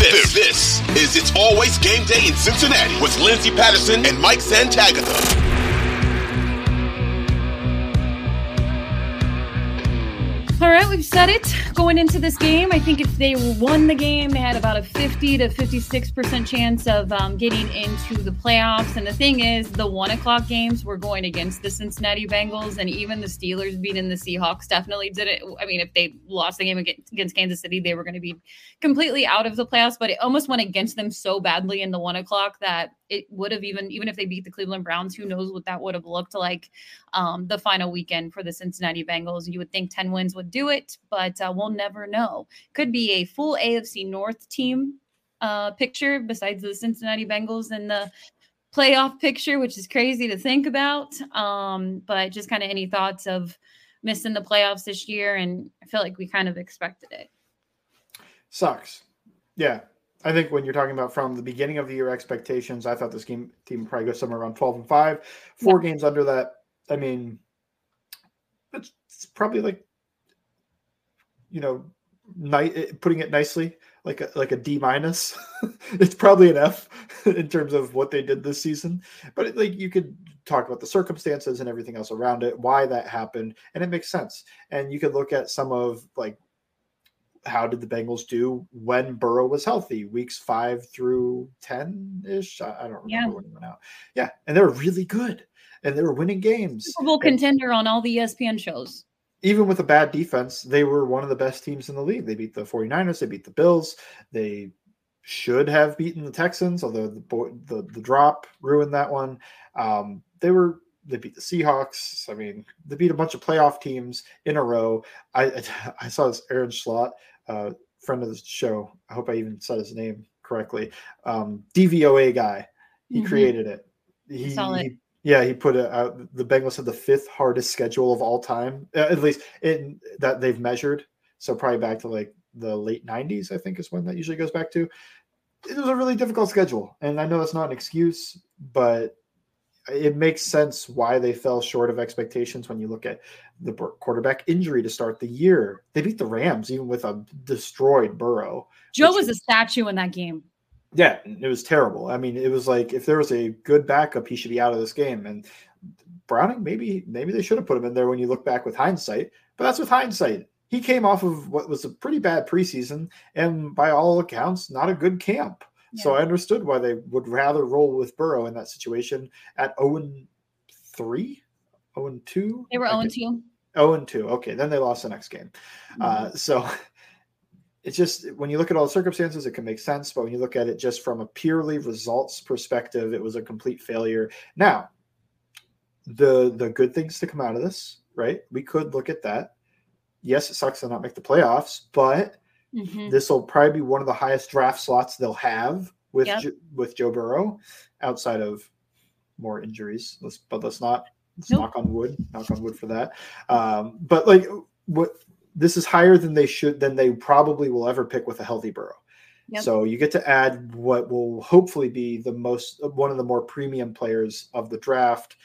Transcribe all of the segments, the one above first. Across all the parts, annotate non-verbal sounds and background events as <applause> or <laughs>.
This, this is It's Always Game Day in Cincinnati with Lindsay Patterson and Mike Santagata. Right, we've said it going into this game. I think if they won the game, they had about a 50 to 56% chance of um, getting into the playoffs. And the thing is, the one o'clock games were going against the Cincinnati Bengals, and even the Steelers beating the Seahawks definitely did it. I mean, if they lost the game against Kansas City, they were going to be completely out of the playoffs, but it almost went against them so badly in the one o'clock that it would have even even if they beat the Cleveland Browns, who knows what that would have looked like um, the final weekend for the Cincinnati Bengals. You would think 10 wins would do it, but uh, we'll never know. Could be a full AFC North team uh, picture besides the Cincinnati Bengals and the playoff picture, which is crazy to think about. Um, but just kind of any thoughts of missing the playoffs this year, and I feel like we kind of expected it. Sucks. Yeah, I think when you're talking about from the beginning of the year expectations, I thought this game team probably go somewhere around 12 and 5. Four yeah. games under that. I mean, it's, it's probably like, you know, eh, putting it nicely, like a like a D minus. <laughs> it's probably an F <laughs> in terms of what they did this season. But it, like you could talk about the circumstances and everything else around it, why that happened, and it makes sense. And you could look at some of like how did the Bengals do when Burrow was healthy? Weeks five through ten ish. I, don't remember yeah. when he went out. Yeah, and they were really good, and they were winning games. Super Bowl contender on all the ESPN shows. Even with a bad defense, they were one of the best teams in the league. They beat the 49ers, they beat the Bills, they should have beaten the Texans, although the the, the drop ruined that one. Um, they were they beat the Seahawks. I mean, they beat a bunch of playoff teams in a row. I <laughs> I saw this Aaron Schlott uh, friend of the show. I hope I even said his name correctly. Um, DVOA guy. He mm-hmm. created it. He, he, yeah, he put it out. The Bengals had the fifth hardest schedule of all time, at least in that they've measured. So probably back to like the late '90s, I think is when that usually goes back to. It was a really difficult schedule, and I know that's not an excuse, but it makes sense why they fell short of expectations when you look at the quarterback injury to start the year. They beat the Rams even with a destroyed Burrow. Joe was a statue in that game. Yeah, it was terrible. I mean, it was like if there was a good backup, he should be out of this game. And Browning, maybe maybe they should have put him in there when you look back with hindsight. But that's with hindsight. He came off of what was a pretty bad preseason and by all accounts, not a good camp. So I understood why they would rather roll with Burrow in that situation at 0 3, 0 2. They were 0 2. 0 2. Okay, then they lost the next game. Mm-hmm. Uh, so <laughs> it's just when you look at all the circumstances, it can make sense. But when you look at it just from a purely results perspective, it was a complete failure. Now, the the good things to come out of this, right? We could look at that. Yes, it sucks to not make the playoffs, but Mm-hmm. This will probably be one of the highest draft slots they'll have with yep. jo- with Joe Burrow, outside of more injuries. Let's, but let's not let's nope. knock on wood. Knock on wood for that. Um, but like what this is higher than they should than they probably will ever pick with a healthy Burrow. Yep. So you get to add what will hopefully be the most one of the more premium players of the draft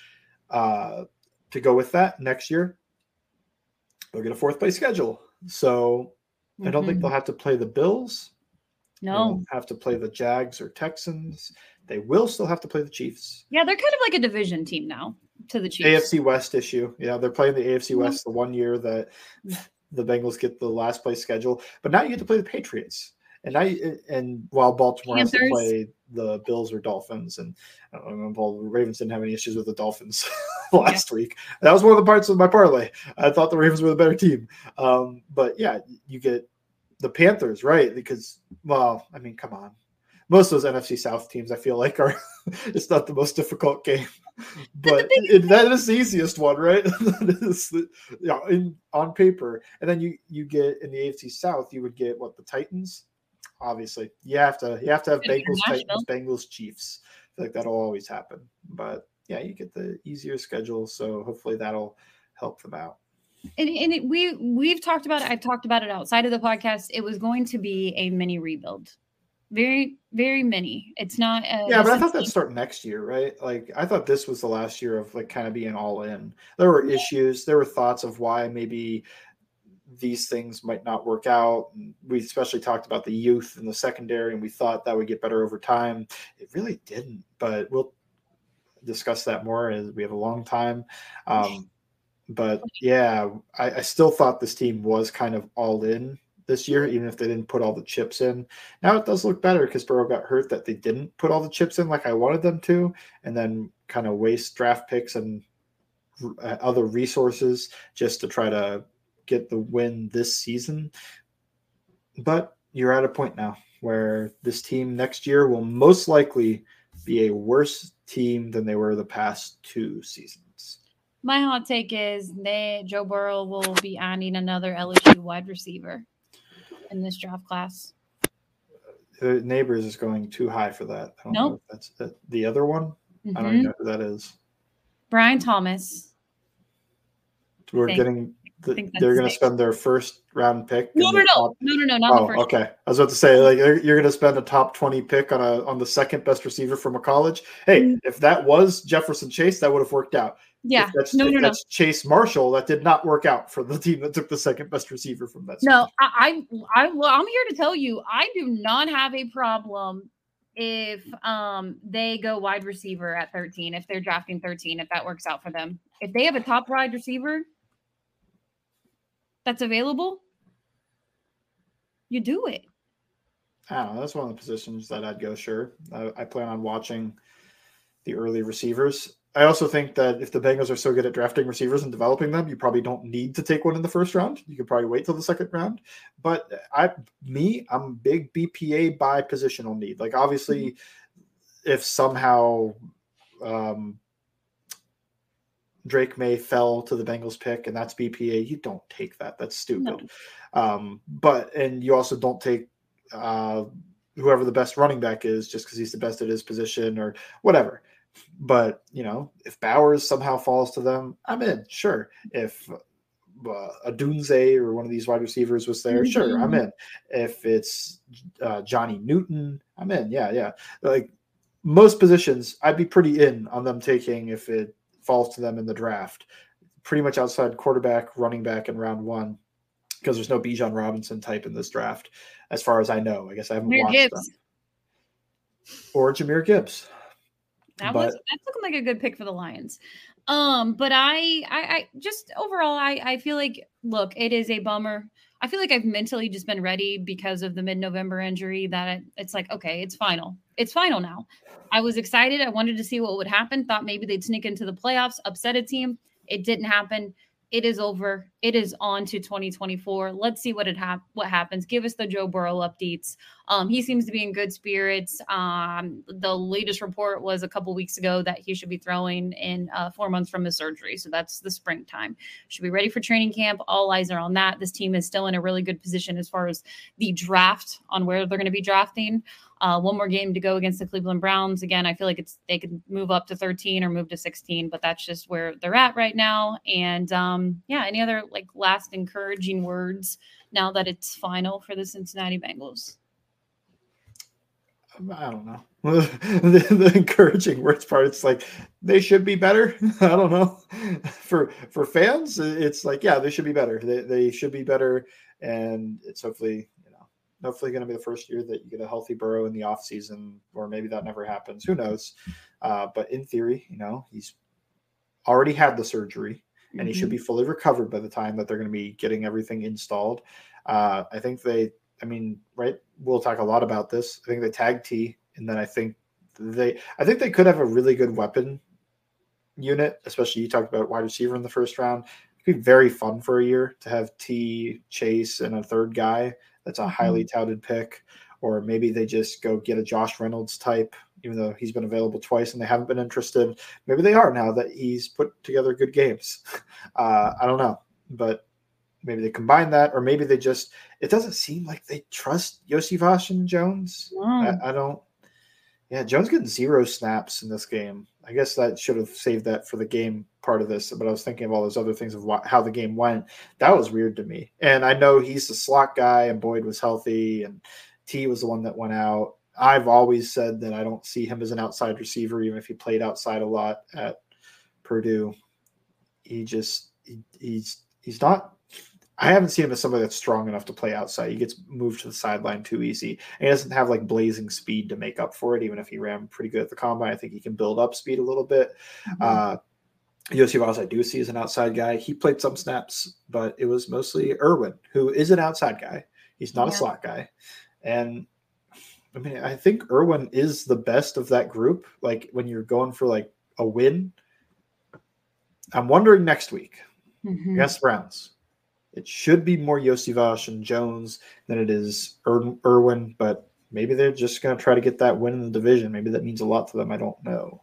uh, to go with that next year. They'll get a fourth place schedule. So Mm-hmm. I don't think they'll mm-hmm. have to play the Bills. No. have to play the Jags or Texans. They will still have to play the Chiefs. Yeah, they're kind of like a division team now to the Chiefs. AFC West issue. Yeah, they're playing the AFC mm-hmm. West the one year that the Bengals get the last place schedule. But now you get to play the Patriots. And now, and while Baltimore Panthers. has to play the Bills or Dolphins, and I don't remember the Ravens didn't have any issues with the Dolphins <laughs> last yeah. week. That was one of the parts of my parlay. I thought the Ravens were the better team. Um, but yeah, you get the Panthers, right? Because well, I mean, come on. Most of those NFC South teams, I feel like, are <laughs> it's not the most difficult game, but it, that is the easiest one, right? <laughs> that is the, in on paper. And then you you get in the AFC South, you would get what the Titans. Obviously, you have to you have to have Bengals, Titans, Bengals, Chiefs. I feel like that'll always happen. But yeah, you get the easier schedule, so hopefully that'll help them out. And, and it, we we've talked about it. I've talked about it outside of the podcast. It was going to be a mini rebuild, very very many It's not. A, yeah, but I thought that'd start next year, right? Like I thought this was the last year of like kind of being all in. There were yeah. issues. There were thoughts of why maybe these things might not work out. We especially talked about the youth in the secondary, and we thought that would get better over time. It really didn't, but we'll discuss that more as we have a long time. Um, but yeah, I, I still thought this team was kind of all in this year, even if they didn't put all the chips in. Now it does look better because Burrow got hurt that they didn't put all the chips in like I wanted them to, and then kind of waste draft picks and uh, other resources just to try to get the win this season. But you're at a point now where this team next year will most likely be a worse team than they were the past two seasons. My hot take is that Joe Burrow will be adding another LSU wide receiver in this draft class. The Nabers is going too high for that. I don't Nope. know that's the, the other one. I don't Mhm. even know who that is. Brian Thomas. We're getting the, they're going to spend their first round pick. No, no, no, top- no, no, no, not the Oh, first. okay. I was about to say, like, you're, going to spend a top twenty pick on a on the second best receiver from a college. Hey, Mm. if that was Jefferson Chase, that would have worked out. Yeah, If that's, no, no, no, that's Chase Marshall. That did not work out for the team that took the second best receiver from that. no. I, I, I'm here to tell you, I do not have a problem if um they go wide receiver at 13 if they're drafting 13 if that works out for them if they have a top wide receiver that's available you do it I don't know. That's one of the positions that I'd go. Sure, I, I plan on watching the early receivers. I also think that if the Bengals are so good at drafting receivers and developing them, you probably don't need to take one in the first round. You could probably wait till the second round. But I, me, I'm big BPA by positional need. Like obviously, if somehow um, Drake Maye fell to the Bengals pick and that's BPA, you don't take that. That's stupid. Um, but and you also don't take uh, whoever the best running back is just because he's the best at his position or whatever. But you know, if Bowers somehow falls to them, I'm in. Sure. If uh, Odunze or one of these wide receivers was there, sure, I'm in. If it's uh, Johnny Newton, I'm in. Yeah, yeah. Like most positions, I'd be pretty in on them taking if it falls to them in the draft. Pretty much outside quarterback, running back in round one, because there's no Bijan Robinson type in this draft, as far as I know. I guess I haven't Jahmyr watched Gibbs. them. Or Jahmyr Gibbs. That But- was that's looking like a good pick for the Lions. Um, but I, I, I just overall, I, I feel like, look, it is a bummer. I feel like I've mentally just been ready because of the mid-November injury. That it, it's like, okay, it's final. It's final now. I was excited. I wanted to see what would happen. Thought maybe they'd sneak into the playoffs, upset a team. It didn't happen. It is over. It is on to 2024. Let's see what it hap- what happens. Give us the Joe Burrow updates. Um, he seems to be in good spirits. Um, the latest report was a couple weeks ago that he should be throwing in uh, four months from his surgery. So that's the springtime. Should be ready for training camp. All eyes are on that. This team is still in a really good position as far as the draft on where they're going to be drafting. Uh, one more game to go against the Cleveland Browns. Again, I feel like it's they could move up to 13 or move to 16, but that's just where they're at right now. And um, yeah, any other like last encouraging words now that it's final for the Cincinnati Bengals? I don't know. <laughs> the, the encouraging words part, it's like they should be better. <laughs> I don't know. <laughs> For for fans, it's like yeah, they should be better. They they should be better, and it's hopefully you know hopefully going to be the first year that you get a healthy Burrow in the off season, or maybe that never happens. Who knows? Uh, but in theory, you know, he's already had the surgery and he should be fully recovered by the time that they're going to be getting everything installed. Uh, I think they, I mean, right? We'll talk a lot about this. I think they tag Tee, and then I think they, I think they could have a really good weapon unit, especially you talked about wide receiver in the first round. It could be very fun for a year to have Tee, Chase, and a third guy that's a highly touted pick. Or maybe they just go get a Josh Reynolds type, even though he's been available twice and they haven't been interested. Maybe they are now that he's put together good games. <laughs> Uh, I don't know, but maybe they combine that, or maybe they just. It doesn't seem like they trust Iosivas and Jones. Mm. I, I don't. Yeah, Jones getting zero snaps in this game. I guess that should have saved that for the game part of this. But I was thinking of all those other things of wh- how the game went. That was weird to me. And I know he's the slot guy, and Boyd was healthy, and Tee was the one that went out. I've always said that I don't see him as an outside receiver, even if he played outside a lot at Purdue. He just he, he's he's not I haven't seen him as somebody that's strong enough to play outside. He gets moved to the sideline too easy. And he doesn't have like blazing speed to make up for it, even if he ran pretty good at the combine. I think he can build up speed a little bit. Mm-hmm. Uh, Iosivas, I do see as an outside guy. He played some snaps, but it was mostly Irwin, who is an outside guy. He's not yeah. a slot guy. And I mean, I think Irwin is the best of that group. Like when you're going for like a win, I'm wondering next week mm-hmm. against Browns. It should be more Iosivas and Jones than it is Ir- Irwin, but maybe they're just going to try to get that win in the division. Maybe that means a lot to them. I don't know.